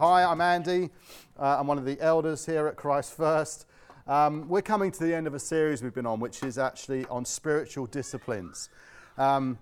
Hi, I'm Andy. Uh, I'm one of the elders here at Christ First. Um, we're coming to the end of a series we've been on, which is actually on spiritual disciplines. Um,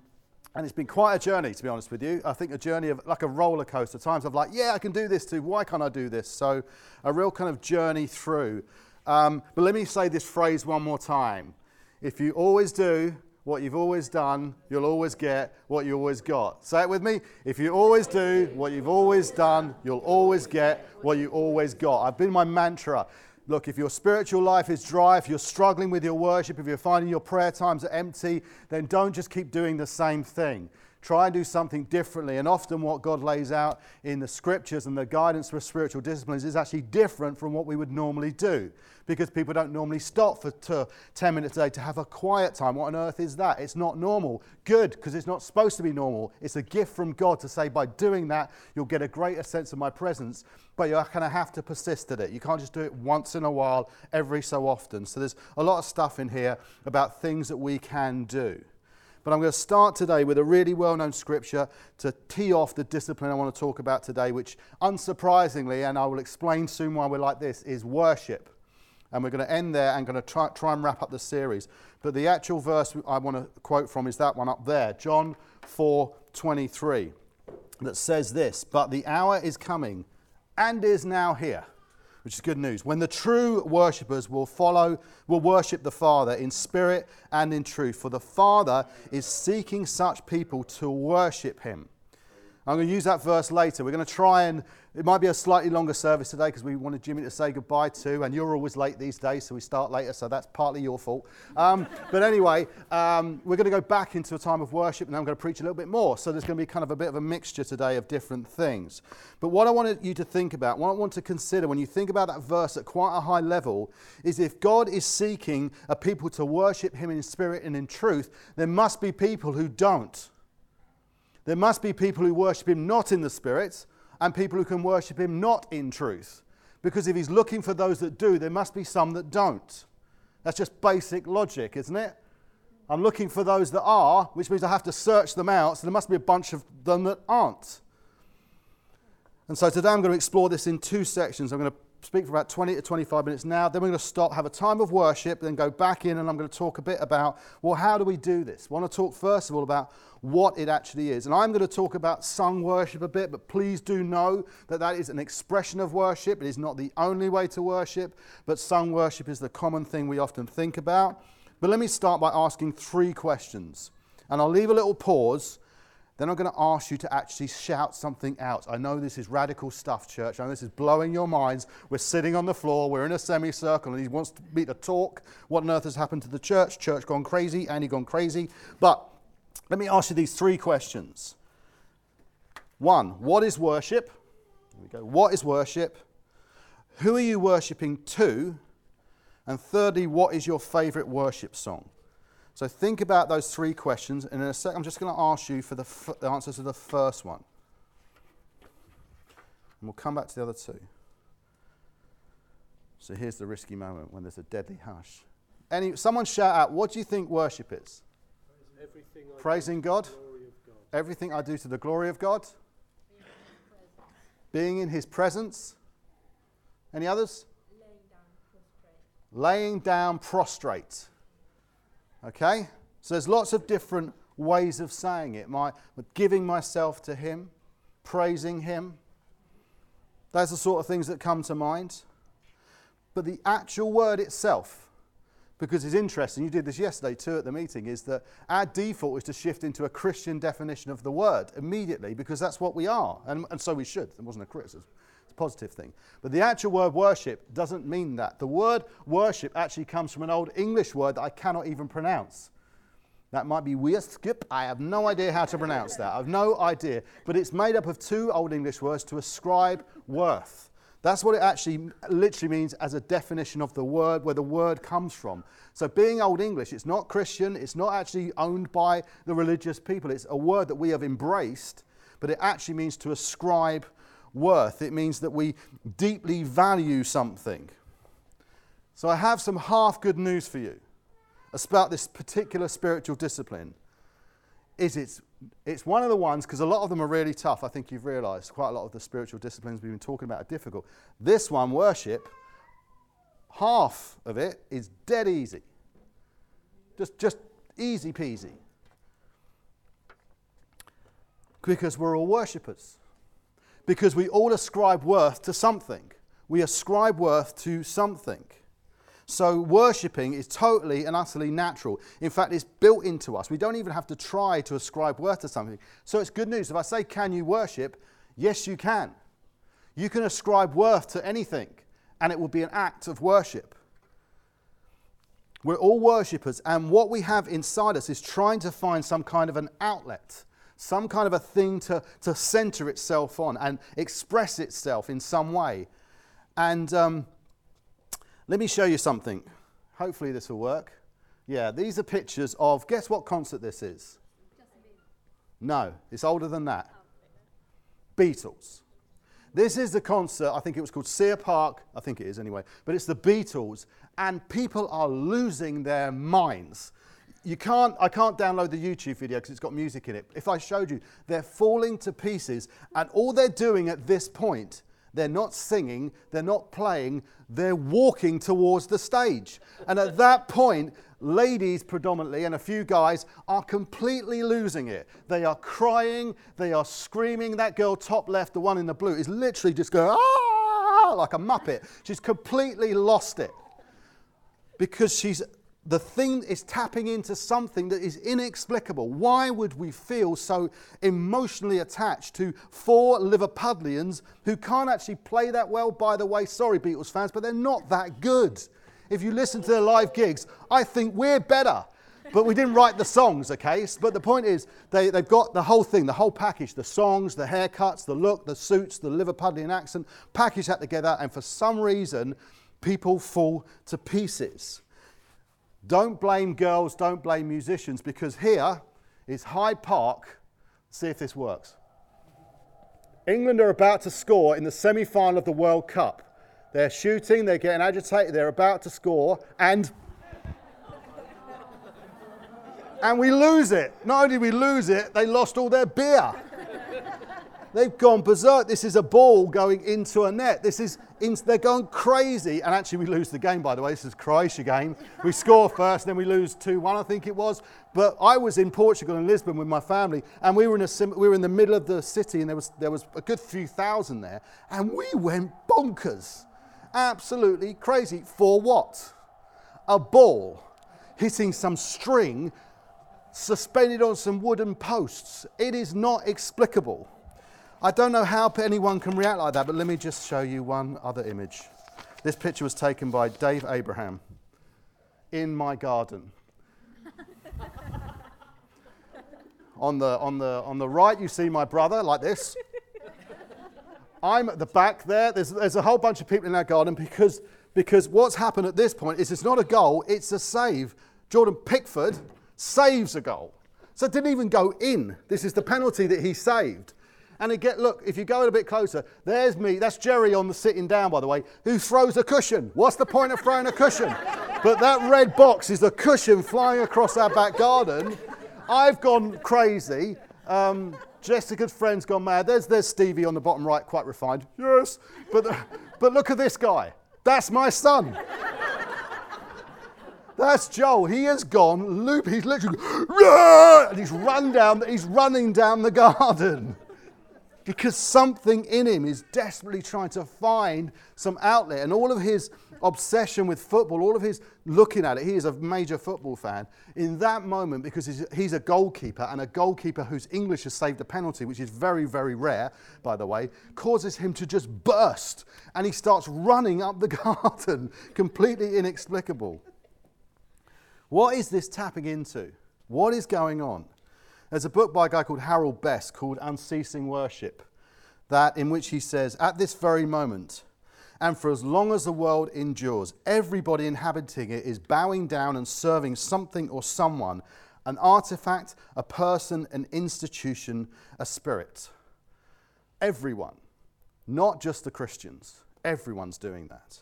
and it's been quite a journey, to be honest with you. I think a journey of like a roller coaster. Times I've like, yeah, I can do this too. Why can't I do this? So a real kind of journey through. Um, but let me say this phrase one more time. If you always do what you've always done, you'll always get what you always got. Say it with me. If you always do what you've always done, you'll always get what you always got. I've been my mantra. Look, if your spiritual life is dry, if you're struggling with your worship, if you're finding your prayer times are empty, then don't just keep doing the same thing. Try and do something differently. And often, what God lays out in the scriptures and the guidance for spiritual disciplines is actually different from what we would normally do because people don't normally stop for t- 10 minutes a day to have a quiet time. What on earth is that? It's not normal. Good, because it's not supposed to be normal. It's a gift from God to say, by doing that, you'll get a greater sense of my presence, but you're going to have to persist at it. You can't just do it once in a while, every so often. So there's a lot of stuff in here about things that we can do. But I'm going to start today with a really well known scripture to tee off the discipline I want to talk about today, which, unsurprisingly, and I will explain soon why we're like this, is worship. And we're going to end there and going to try, try and wrap up the series. But the actual verse I want to quote from is that one up there, John 4 23, that says this But the hour is coming and is now here which is good news. When the true worshippers will follow, will worship the Father in spirit and in truth, for the Father is seeking such people to worship him. I'm going to use that verse later. We're going to try and it might be a slightly longer service today because we wanted Jimmy to say goodbye to, and you're always late these days, so we start later, so that's partly your fault. Um, but anyway, um, we're going to go back into a time of worship, and I'm going to preach a little bit more. So there's going to be kind of a bit of a mixture today of different things. But what I wanted you to think about, what I want to consider when you think about that verse at quite a high level, is if God is seeking a people to worship Him in spirit and in truth, there must be people who don't. There must be people who worship Him not in the spirit and people who can worship him not in truth. Because if he's looking for those that do, there must be some that don't. That's just basic logic, isn't it? I'm looking for those that are, which means I have to search them out, so there must be a bunch of them that aren't. And so today I'm going to explore this in two sections. I'm going to speak for about 20 to 25 minutes now. Then we're going to stop, have a time of worship, then go back in, and I'm going to talk a bit about, well, how do we do this? I want to talk first of all about what it actually is. And I'm going to talk about sung worship a bit, but please do know that that is an expression of worship. It is not the only way to worship, but sung worship is the common thing we often think about. But let me start by asking three questions. And I'll leave a little pause then I'm going to ask you to actually shout something out. I know this is radical stuff, church. I know this is blowing your minds. We're sitting on the floor, we're in a semicircle, and he wants me to talk. What on earth has happened to the church? Church gone crazy, Andy gone crazy. But let me ask you these three questions. One, what is worship? Here we go. What is worship? Who are you worshipping to? And thirdly, what is your favorite worship song? So think about those three questions, and in a sec, I'm just going to ask you for the, f- the answers to the first one. And we'll come back to the other two. So here's the risky moment when there's a deadly hush. Any, someone shout out, what do you think worship is? Praising God? God? Everything I do to the glory of God? Being in His presence? Any others? Laying down prostrate. Laying down prostrate. Okay? So there's lots of different ways of saying it. My, giving myself to Him, praising Him. Those are the sort of things that come to mind. But the actual word itself, because it's interesting, you did this yesterday too at the meeting, is that our default is to shift into a Christian definition of the word immediately because that's what we are. And, and so we should. It wasn't a criticism positive thing. But the actual word worship doesn't mean that. The word worship actually comes from an old English word that I cannot even pronounce. That might be skip. I have no idea how to pronounce that. I have no idea. But it's made up of two old English words to ascribe worth. That's what it actually literally means as a definition of the word, where the word comes from. So, being Old English, it's not Christian, it's not actually owned by the religious people. It's a word that we have embraced, but it actually means to ascribe worth. It means that we deeply value something. So I have some half good news for you about this particular spiritual discipline. Is it's It's one of the ones, because a lot of them are really tough. I think you've realized quite a lot of the spiritual disciplines we've been talking about are difficult. This one, worship, half of it is dead easy. Just, just easy peasy. Because we're all worshippers. Because we all ascribe worth to something. We ascribe worth to something. So, worshipping is totally and utterly natural. In fact, it's built into us. We don't even have to try to ascribe worth to something. So, it's good news. If I say, Can you worship? Yes, you can. You can ascribe worth to anything, and it will be an act of worship. We're all worshippers, and what we have inside us is trying to find some kind of an outlet, some kind of a thing to, to center itself on and express itself in some way. And um, let me show you something. Hopefully, this will work. Yeah, these are pictures of, guess what concert this is? No, it's older than that. Beatles. This is the concert, I think it was called Sear Park, I think it is anyway, but it's the Beatles, and people are losing their minds. You can't, I can't download the YouTube video because it's got music in it. If I showed you, they're falling to pieces, and all they're doing at this point they're not singing, they're not playing, they're walking towards the stage. And at that point, ladies predominantly and a few guys are completely losing it. They are crying, they are screaming. That girl, top left, the one in the blue, is literally just going, ah, like a muppet. She's completely lost it because she's the thing is tapping into something that is inexplicable. Why would we feel so emotionally attached to four Liverpudlians who can't actually play that well? By the way, sorry, Beatles fans, but they're not that good. If you listen to their live gigs, I think we're better. But we didn't write the songs, okay? But the point is, they, they've got the whole thing, the whole package the songs, the haircuts, the look, the suits, the Liverpudlian accent, package that together, and for some reason, people fall to pieces. Don't blame girls, don't blame musicians, because here is Hyde Park. See if this works. England are about to score in the semi final of the World Cup. They're shooting, they're getting agitated, they're about to score, and. and we lose it. Not only did we lose it, they lost all their beer. They've gone berserk. This is a ball going into a net. This is in, they're going crazy. And actually, we lose the game, by the way. This is Croatia game. We score first, then we lose 2 1, I think it was. But I was in Portugal in Lisbon with my family, and we were in, a, we were in the middle of the city, and there was, there was a good few thousand there. And we went bonkers. Absolutely crazy. For what? A ball hitting some string suspended on some wooden posts. It is not explicable. I don't know how anyone can react like that, but let me just show you one other image. This picture was taken by Dave Abraham in my garden. on, the, on, the, on the right, you see my brother like this. I'm at the back there. There's, there's a whole bunch of people in our garden because, because what's happened at this point is it's not a goal, it's a save. Jordan Pickford saves a goal. So it didn't even go in. This is the penalty that he saved. And again, look, if you go a bit closer, there's me. That's Jerry on the sitting down, by the way, who throws a cushion. What's the point of throwing a cushion? But that red box is a cushion flying across our back garden. I've gone crazy. Um, Jessica's friend's gone mad. There's, there's Stevie on the bottom right, quite refined. Yes. But, but look at this guy. That's my son. That's Joel. He has gone loop. He's literally, and he's run down. He's running down the garden because something in him is desperately trying to find some outlet. And all of his obsession with football, all of his looking at it, he is a major football fan. In that moment, because he's a goalkeeper and a goalkeeper whose English has saved a penalty, which is very, very rare, by the way, causes him to just burst. And he starts running up the garden, completely inexplicable. What is this tapping into? What is going on? There's a book by a guy called Harold Best called Unceasing Worship, that in which he says, At this very moment, and for as long as the world endures, everybody inhabiting it is bowing down and serving something or someone an artifact, a person, an institution, a spirit. Everyone, not just the Christians, everyone's doing that.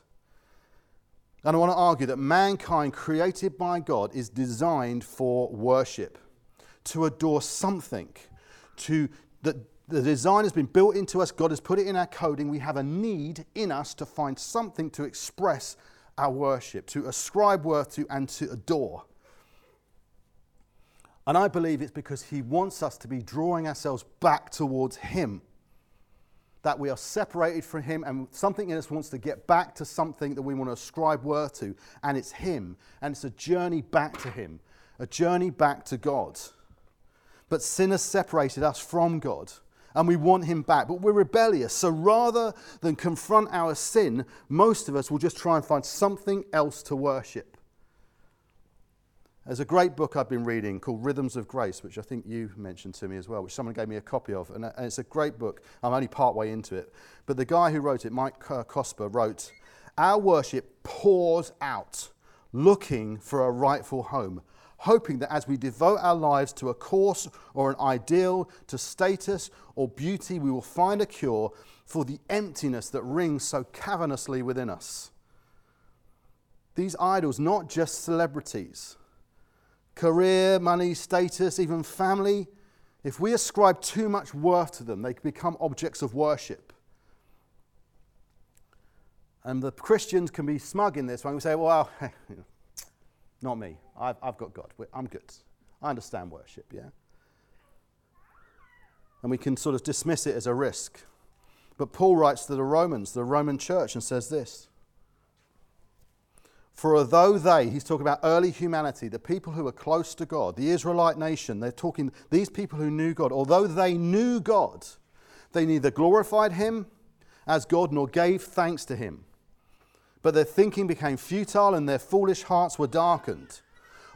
And I want to argue that mankind, created by God, is designed for worship to adore something, to that the design has been built into us, God has put it in our coding. We have a need in us to find something to express our worship, to ascribe worth to, and to adore. And I believe it's because He wants us to be drawing ourselves back towards Him. That we are separated from Him, and something in us wants to get back to something that we want to ascribe worth to, and it's Him. And it's a journey back to Him, a journey back to God. But sin has separated us from God, and we want Him back, but we're rebellious. So rather than confront our sin, most of us will just try and find something else to worship. There's a great book I've been reading called Rhythms of Grace, which I think you mentioned to me as well, which someone gave me a copy of. And uh, it's a great book. I'm only part way into it. But the guy who wrote it, Mike uh, Cosper, wrote Our worship pours out looking for a rightful home, hoping that as we devote our lives to a course or an ideal, to status or beauty, we will find a cure for the emptiness that rings so cavernously within us. These idols, not just celebrities career, money, status, even family, if we ascribe too much worth to them, they become objects of worship. And the Christians can be smug in this when we say, well, not me. I've, I've got God. I'm good. I understand worship, yeah? And we can sort of dismiss it as a risk. But Paul writes to the Romans, the Roman church, and says this for although they, he's talking about early humanity, the people who were close to God, the Israelite nation, they're talking, these people who knew God, although they knew God, they neither glorified him as God nor gave thanks to him. But their thinking became futile and their foolish hearts were darkened.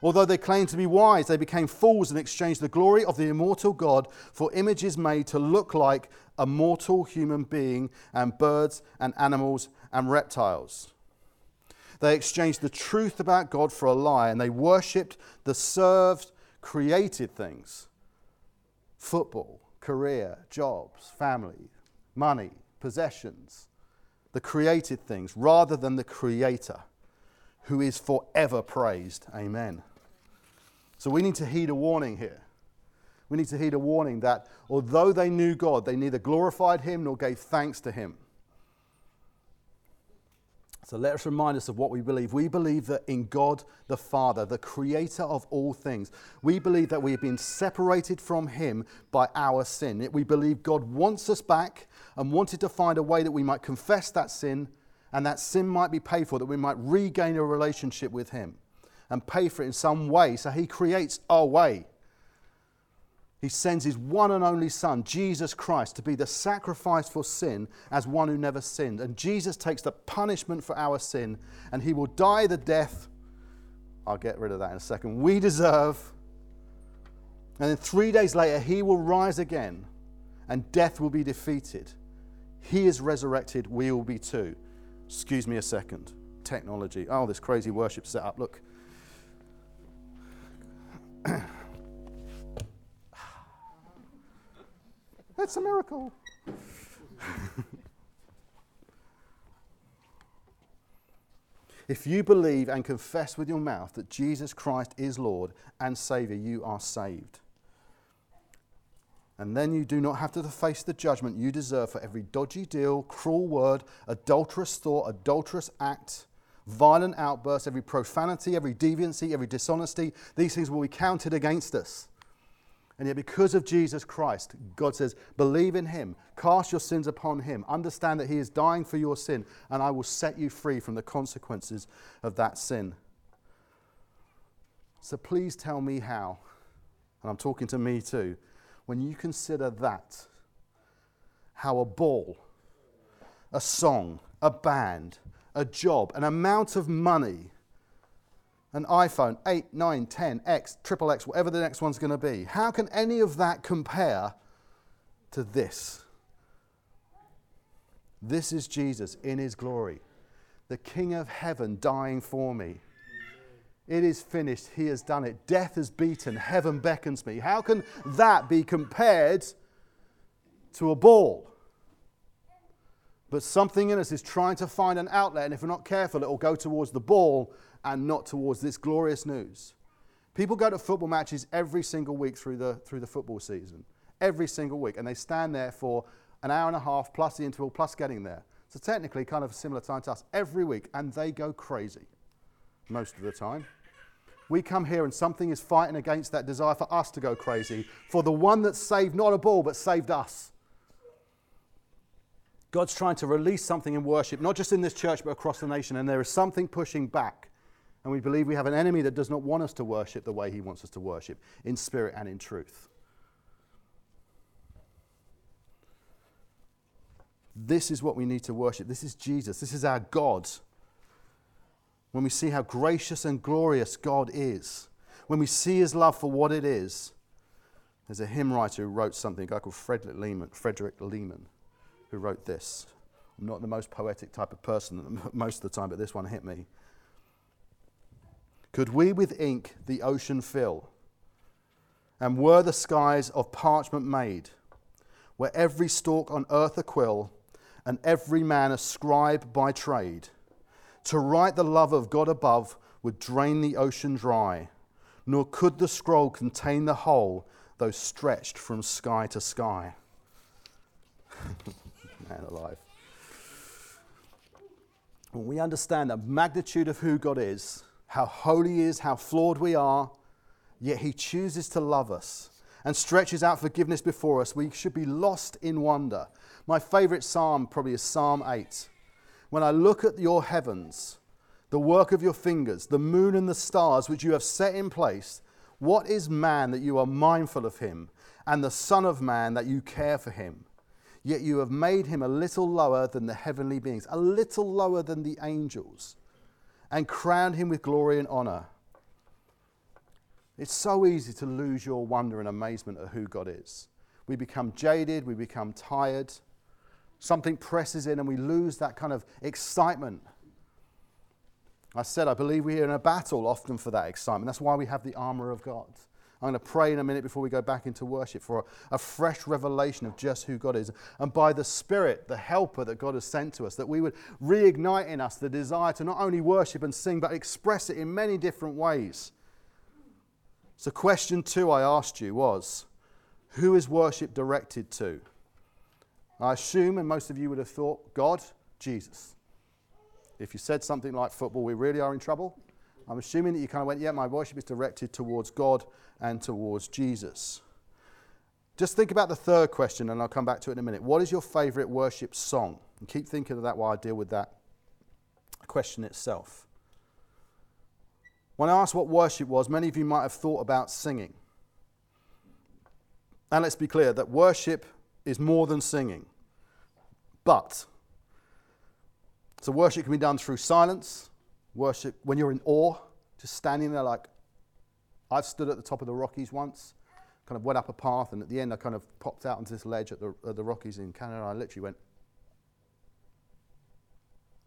Although they claimed to be wise, they became fools and exchanged the glory of the immortal God for images made to look like a mortal human being and birds and animals and reptiles. They exchanged the truth about God for a lie and they worshipped the served, created things football, career, jobs, family, money, possessions, the created things, rather than the Creator who is forever praised. Amen. So we need to heed a warning here. We need to heed a warning that although they knew God, they neither glorified Him nor gave thanks to Him. So let us remind us of what we believe. We believe that in God the Father, the creator of all things, we believe that we have been separated from Him by our sin. We believe God wants us back and wanted to find a way that we might confess that sin and that sin might be paid for, that we might regain a relationship with Him and pay for it in some way. So He creates a way. He sends his one and only Son, Jesus Christ, to be the sacrifice for sin as one who never sinned. And Jesus takes the punishment for our sin, and he will die the death. I'll get rid of that in a second. We deserve. And then three days later, he will rise again, and death will be defeated. He is resurrected, we will be too. Excuse me a second. Technology. Oh, this crazy worship setup. Look. That's a miracle. if you believe and confess with your mouth that Jesus Christ is Lord and Savior, you are saved. And then you do not have to face the judgment you deserve for every dodgy deal, cruel word, adulterous thought, adulterous act, violent outburst, every profanity, every deviancy, every dishonesty. These things will be counted against us. And yet, because of Jesus Christ, God says, believe in him, cast your sins upon him, understand that he is dying for your sin, and I will set you free from the consequences of that sin. So please tell me how, and I'm talking to me too, when you consider that, how a ball, a song, a band, a job, an amount of money, an iPhone 8, 9, 10, X, triple X, whatever the next one's going to be. How can any of that compare to this? This is Jesus in his glory, the King of heaven dying for me. It is finished. He has done it. Death has beaten. Heaven beckons me. How can that be compared to a ball? But something in us is trying to find an outlet, and if we're not careful, it will go towards the ball and not towards this glorious news. People go to football matches every single week through the, through the football season, every single week, and they stand there for an hour and a half plus the interval plus getting there. So technically, kind of a similar time to us every week, and they go crazy most of the time. We come here and something is fighting against that desire for us to go crazy, for the one that saved not a ball but saved us. God's trying to release something in worship, not just in this church but across the nation, and there is something pushing back. And we believe we have an enemy that does not want us to worship the way he wants us to worship, in spirit and in truth. This is what we need to worship. This is Jesus. This is our God. When we see how gracious and glorious God is, when we see his love for what it is, there's a hymn writer who wrote something, a guy called Frederick Lehman, Frederick Lehman, who wrote this. I'm not the most poetic type of person most of the time, but this one hit me. Could we with ink the ocean fill, and were the skies of parchment made, where every stalk on earth a quill, and every man a scribe by trade, to write the love of God above would drain the ocean dry, nor could the scroll contain the whole, though stretched from sky to sky. Man alive. When we understand the magnitude of who God is, how holy He is, how flawed we are, yet He chooses to love us and stretches out forgiveness before us, we should be lost in wonder. My favorite psalm probably is Psalm 8. When I look at your heavens, the work of your fingers, the moon and the stars which you have set in place, what is man that you are mindful of him, and the Son of Man that you care for him? Yet you have made him a little lower than the heavenly beings, a little lower than the angels, and crowned him with glory and honor. It's so easy to lose your wonder and amazement at who God is. We become jaded, we become tired. Something presses in and we lose that kind of excitement. I said, I believe we're in a battle often for that excitement. That's why we have the armor of God. I'm going to pray in a minute before we go back into worship for a, a, fresh revelation of just who God is. And by the Spirit, the helper that God has sent to us, that we would reignite in us the desire to not only worship and sing, but express it in many different ways. So, question two I asked you was who is worship directed to? I assume, and most of you would have thought, God, Jesus. If you said something like football, we really are in trouble. I'm assuming that you kind of went, yeah, my worship is directed towards God and towards Jesus. Just think about the third question, and I'll come back to it in a minute. What is your favorite worship song? And keep thinking of that while I deal with that question itself. When I asked what worship was, many of you might have thought about singing. And let's be clear that worship is more than singing. But, so worship can be done through silence, worship when you're in awe, just standing there like, I've stood at the top of the Rockies once, kind of went up a path, and at the end I kind of popped out onto this ledge at the, at the Rockies in Canada. I literally went,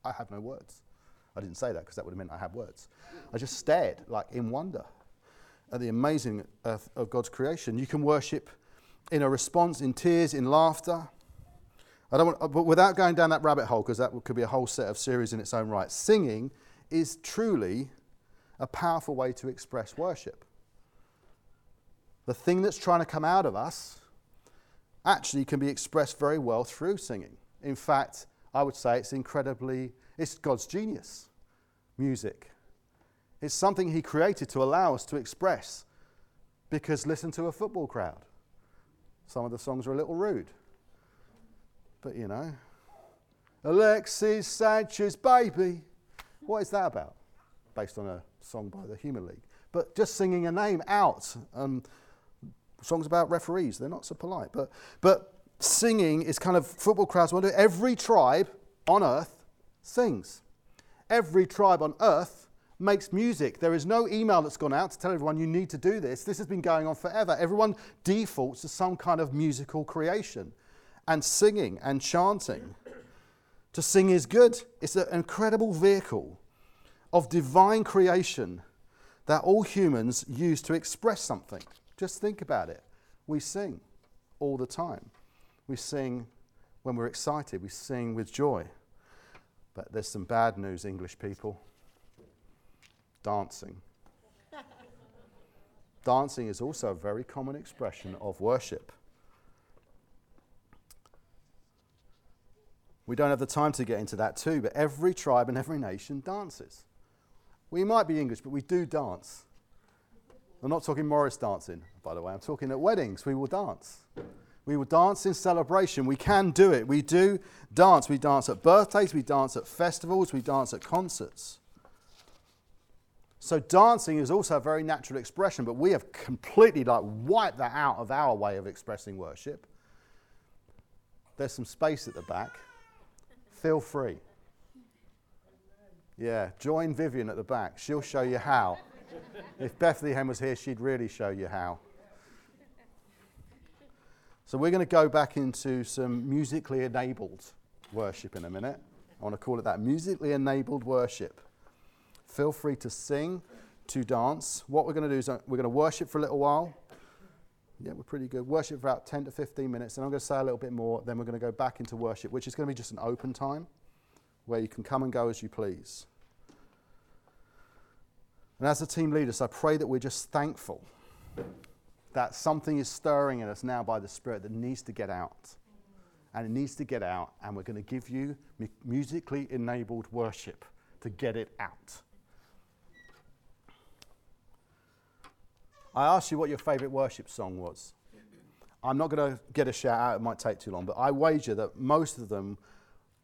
I have no words. I didn't say that because that would have meant I had words. I just stared, like in wonder, at the amazing of, of God's creation. You can worship in a response, in tears, in laughter. I don't want, but without going down that rabbit hole, because that could be a whole set of series in its own right. Singing is truly a powerful way to express worship the thing that's trying to come out of us actually can be expressed very well through singing. In fact, I would say it's incredibly, it's God's genius, music. It's something He created to allow us to express. Because listen to a football crowd. Some of the songs are a little rude. But you know, Alexis Sanchez, baby. What is that about? Based on a song by the Human League. But just singing a name out. Um, songs about referees, they're not so polite. But, but singing is kind of football crowds want to do. Every tribe on earth sings. Every tribe on earth makes music. There is no email that's gone out to tell everyone you need to do this. This has been going on forever. Everyone defaults to some kind of musical creation and singing and chanting. To sing is good, it's an incredible vehicle of divine creation that all humans use to express something. Just think about it. We sing all the time. We sing when we're excited, we sing with joy. But there's some bad news, English people dancing. dancing is also a very common expression of worship. We don't have the time to get into that too, but every tribe and every nation dances. We might be English, but we do dance. I'm not talking Morris dancing, by the way. I'm talking at weddings. We will dance. We will dance in celebration. We can do it. We do dance. We dance at birthdays. We dance at festivals. We dance at concerts. So dancing is also a very natural expression, but we have completely like wiped that out of our way of expressing worship. There's some space at the back. Feel free. Yeah, join Vivian at the back. She'll show you how. if Bethlehem was here, she'd really show you how. So we're going to go back into some musically enabled worship in a minute. I want to call it that musically enabled worship. Feel free to sing, to dance. What we're going to do is uh, we're going to worship for a little while. Yeah, we're pretty good. Worship for about 10 to 15 minutes, and I'm going to say a little bit more. Then we're going to go back into worship, which is going to be just an open time where you can come and go as you please. And as a team leaders, I pray that we're just thankful that something is stirring in us now by the Spirit that needs to get out. And it needs to get out, and we're going to give you musically enabled worship to get it out. I asked you what your favourite worship song was. I'm not going to get a shout out, it might take too long, but I wager that most of them,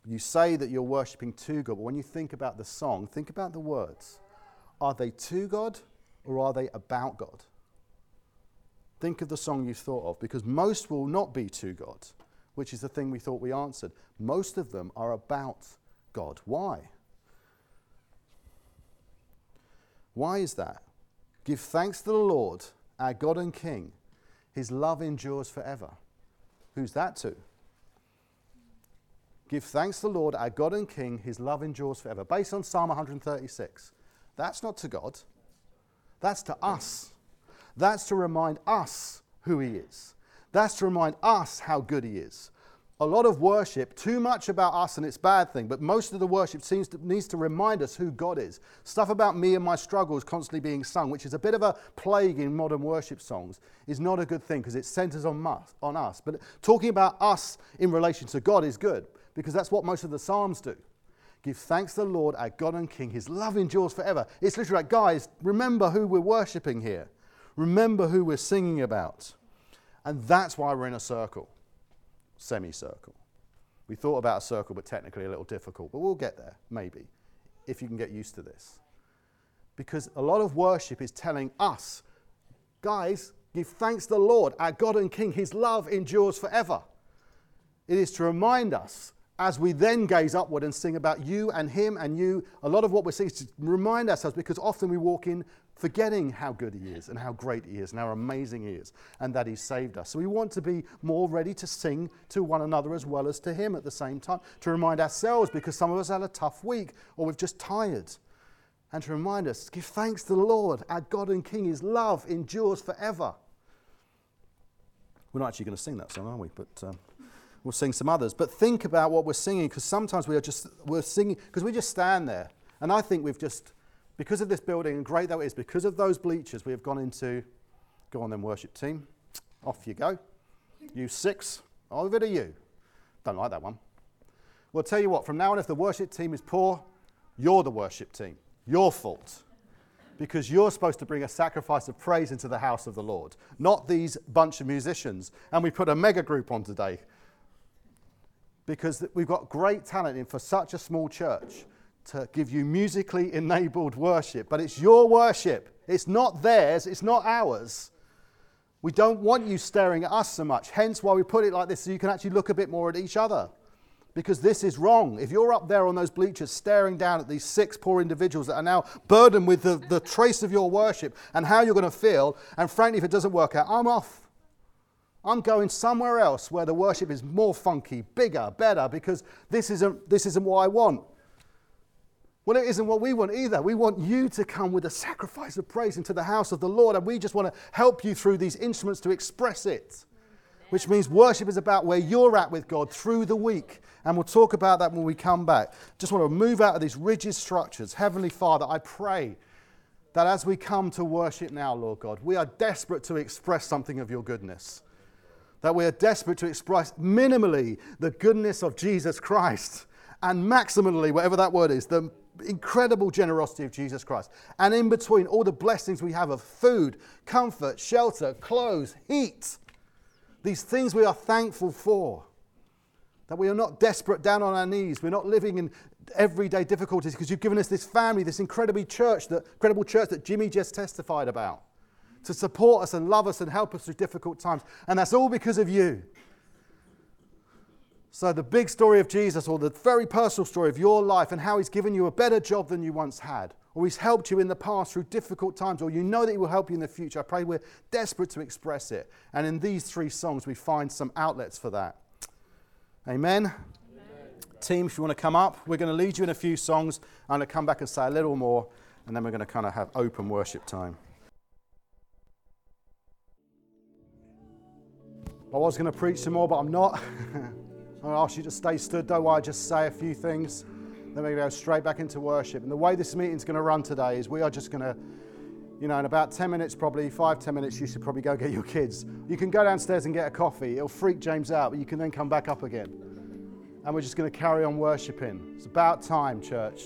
you say that you're worshipping to God, but when you think about the song, think about the words. Are they to God or are they about God? Think of the song you've thought of, because most will not be to God, which is the thing we thought we answered. Most of them are about God. Why? Why is that? Give thanks to the Lord, our God and King. His love endures forever. Who's that to? Give thanks to the Lord, our God and King. His love endures forever. Based on Psalm 136. That's not to God, that's to us. That's to remind us who He is. That's to remind us how good He is a lot of worship, too much about us and it's bad thing, but most of the worship seems to, needs to remind us who God is. Stuff about me and my struggles constantly being sung, which is a bit of a plague in modern worship songs, is not a good thing because it centers on, on us. But talking about us in relation to God is good because that's what most of the Psalms do. Give thanks to the Lord, our God and King. His love endures forever. It's literally like, guys, remember who we're worshiping here. Remember who we're singing about. And that's why we're in a circle semicircle. We thought about a circle, but technically a little difficult, but we'll get there, maybe, if you can get used to this. Because a lot of worship is telling us, guys, give thanks to the Lord, our God and King. His love endures forever. It is to remind us as we then gaze upward and sing about you and him and you, a lot of what we're singing is to remind ourselves because often we walk in forgetting how good He is and how great He is and how amazing He is and that He saved us. So we want to be more ready to sing to one another as well as to Him at the same time, to remind ourselves because some of us had a tough week or we've just tired. And to remind us, give thanks to the Lord, our God and King. His love endures forever. We're not actually going to sing that song, are we? But um, we'll sing some others. But think about what we're singing because sometimes we are just, we're singing, because we just stand there. And I think we've just because of this building, and great though it is, because of those bleachers, we have gone into, go on then, worship team. Off you go. You six, over to you. Don't like that one. Well, tell you what, from now on, if the worship team is poor, you're the worship team. Your fault. Because you're supposed to bring a sacrifice of praise into the house of the Lord, not these bunch of musicians. And we put a mega group on today because we've got great talent in for such a small church to give you musically enabled worship, but it's your worship. It's not theirs, it's not ours. We don't want you staring at us so much, hence why we put it like this so you can actually look a bit more at each other. Because this is wrong. If you're up there on those bleachers staring down at these six poor individuals that are now burdened with the, the trace of your worship and how you're going to feel, and frankly, if it doesn't work out, I'm off. I'm going somewhere else where the worship is more funky, bigger, better, because this isn't, this isn't what I want. Well, it isn't what we want either. We want you to come with a sacrifice of praise into the house of the Lord, and we just want to help you through these instruments to express it. Which means worship is about where you're at with God through the week. And we'll talk about that when we come back. Just want to move out of these rigid structures. Heavenly Father, I pray that as we come to worship now, Lord God, we are desperate to express something of your goodness. That we are desperate to express minimally the goodness of Jesus Christ and maximally, whatever that word is, the incredible generosity of Jesus Christ. And in between, all the blessings we have of food, comfort, shelter, clothes, heat, these things we are thankful for. That we are not desperate down on our knees. We're not living in everyday difficulties because you've given us this family, this incredible church, that incredible church that Jimmy just testified about, to support us and love us and help us through difficult times. And that's all because of you. So, the big story of Jesus, or the very personal story of your life, and how he's given you a better job than you once had, or he's helped you in the past through difficult times, or you know that he will help you in the future. I pray we're desperate to express it. And in these three songs, we find some outlets for that. Amen. Team, if you want to come up, we're going to lead you in a few songs. I'm going to come back and say a little more, and then we're going to kind of have open worship time. I was going to preach some more, but I'm not. I'm going to ask you to stay stood though while I just say a few things. Then we're going to go straight back into worship. And the way this meeting's going to run today is we are just going to, you know, in about 10 minutes, probably five, 10 minutes, you should probably go get your kids. You can go downstairs and get a coffee. It'll freak James out, but you can then come back up again. And we're just going to carry on worshiping. It's about time, church.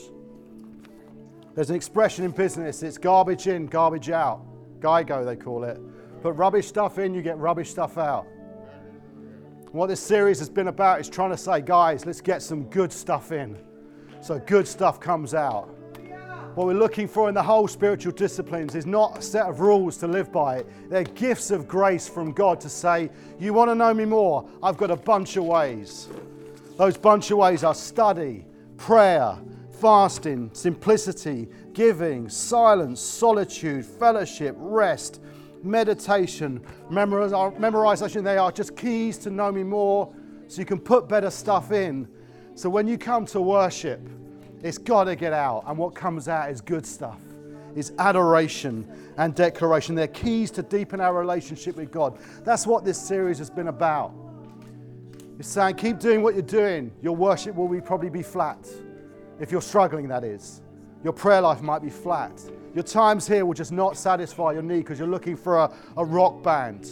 There's an expression in business it's garbage in, garbage out. GIGO, they call it. Put rubbish stuff in, you get rubbish stuff out. What this series has been about is trying to say, guys, let's get some good stuff in. So good stuff comes out. What we're looking for in the whole spiritual disciplines is not a set of rules to live by. They're gifts of grace from God to say, You want to know me more? I've got a bunch of ways. Those bunch of ways are study, prayer, fasting, simplicity, giving, silence, solitude, fellowship, rest, meditation, memorization, uh, they are just keys to know me more so you can put better stuff in. So when you come to worship, it's got to get out. And what comes out is good stuff, is adoration and declaration. They're keys to deepen our relationship with God. That's what this series has been about. It's saying, keep doing what you're doing. Your worship will be, probably be flat. If you're struggling, that is. Your prayer life might be flat. Your times here will just not satisfy your need because you're looking for a, a rock band.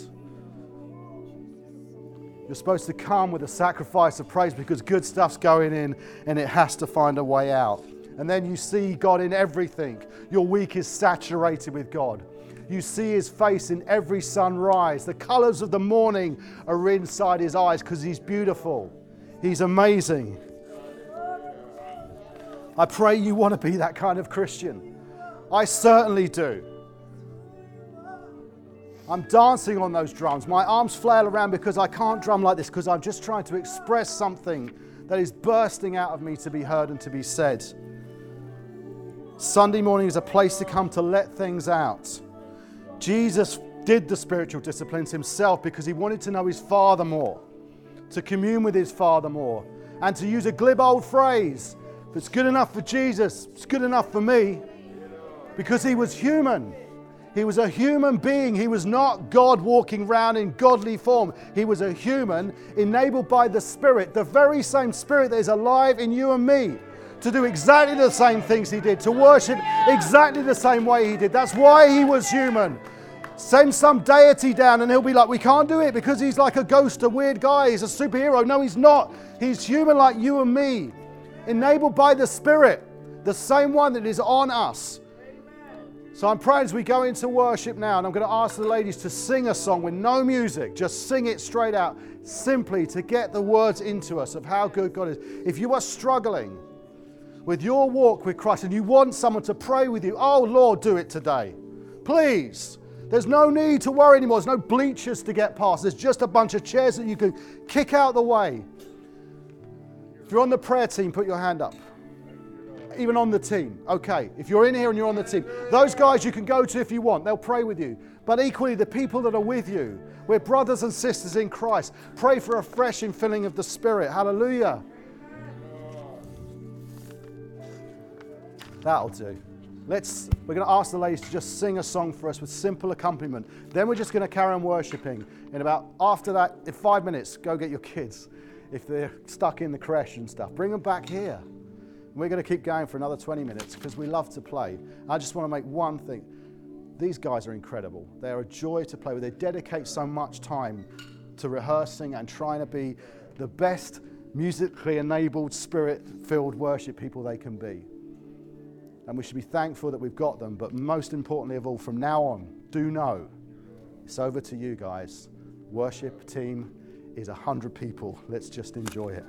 You're supposed to come with a sacrifice of praise because good stuff's going in and it has to find a way out. And then you see God in everything. Your week is saturated with God. You see his face in every sunrise. The colors of the morning are inside his eyes because he's beautiful. He's amazing. I pray you want to be that kind of Christian. I certainly do. I'm dancing on those drums. My arms flail around because I can't drum like this because I'm just trying to express something that is bursting out of me to be heard and to be said. Sunday morning is a place to come to let things out. Jesus did the spiritual disciplines himself because he wanted to know his Father more, to commune with his Father more, and to use a glib old phrase if it's good enough for Jesus, it's good enough for me because he was human. He was a human being. He was not God walking around in godly form. He was a human enabled by the Spirit, the very same Spirit that is alive in you and me, to do exactly the same things he did, to worship exactly the same way he did. That's why he was human. Send some deity down and he'll be like, We can't do it because he's like a ghost, a weird guy, he's a superhero. No, he's not. He's human like you and me, enabled by the Spirit, the same one that is on us so I'm praying as we go into worship now, and I'm going to ask the ladies to sing a song with no music, just sing it straight out, simply to get the words into us of how good God is. If you are struggling with your walk with Christ and you want someone to pray with you, oh Lord, do it today. Please. There's no need to worry anymore. There's no bleachers to get past. There's just a bunch of chairs that you can kick out the way. If you're on the prayer team, put your hand up even on the team. Okay, if you're in here and you're on the team, those guys you can go to if you want, they'll pray with you. But equally, the people that are with you, we're brothers and sisters in Christ. Pray for a fresh infilling of the Spirit. Hallelujah. That'll do. Let's, we're going to ask the ladies to just sing a song for us with simple accompaniment. Then we're just going to carry on worshiping. In about, after that, in five minutes, go get your kids if they're stuck in the creche and stuff. Bring them back here. We're going to keep going for another 20 minutes because we love to play. I just want to make one thing. These guys are incredible. They're a joy to play with. They dedicate so much time to rehearsing and trying to be the best musically enabled, spirit filled worship people they can be. And we should be thankful that we've got them. But most importantly of all, from now on, do know it's over to you guys. Worship team is 100 people. Let's just enjoy it.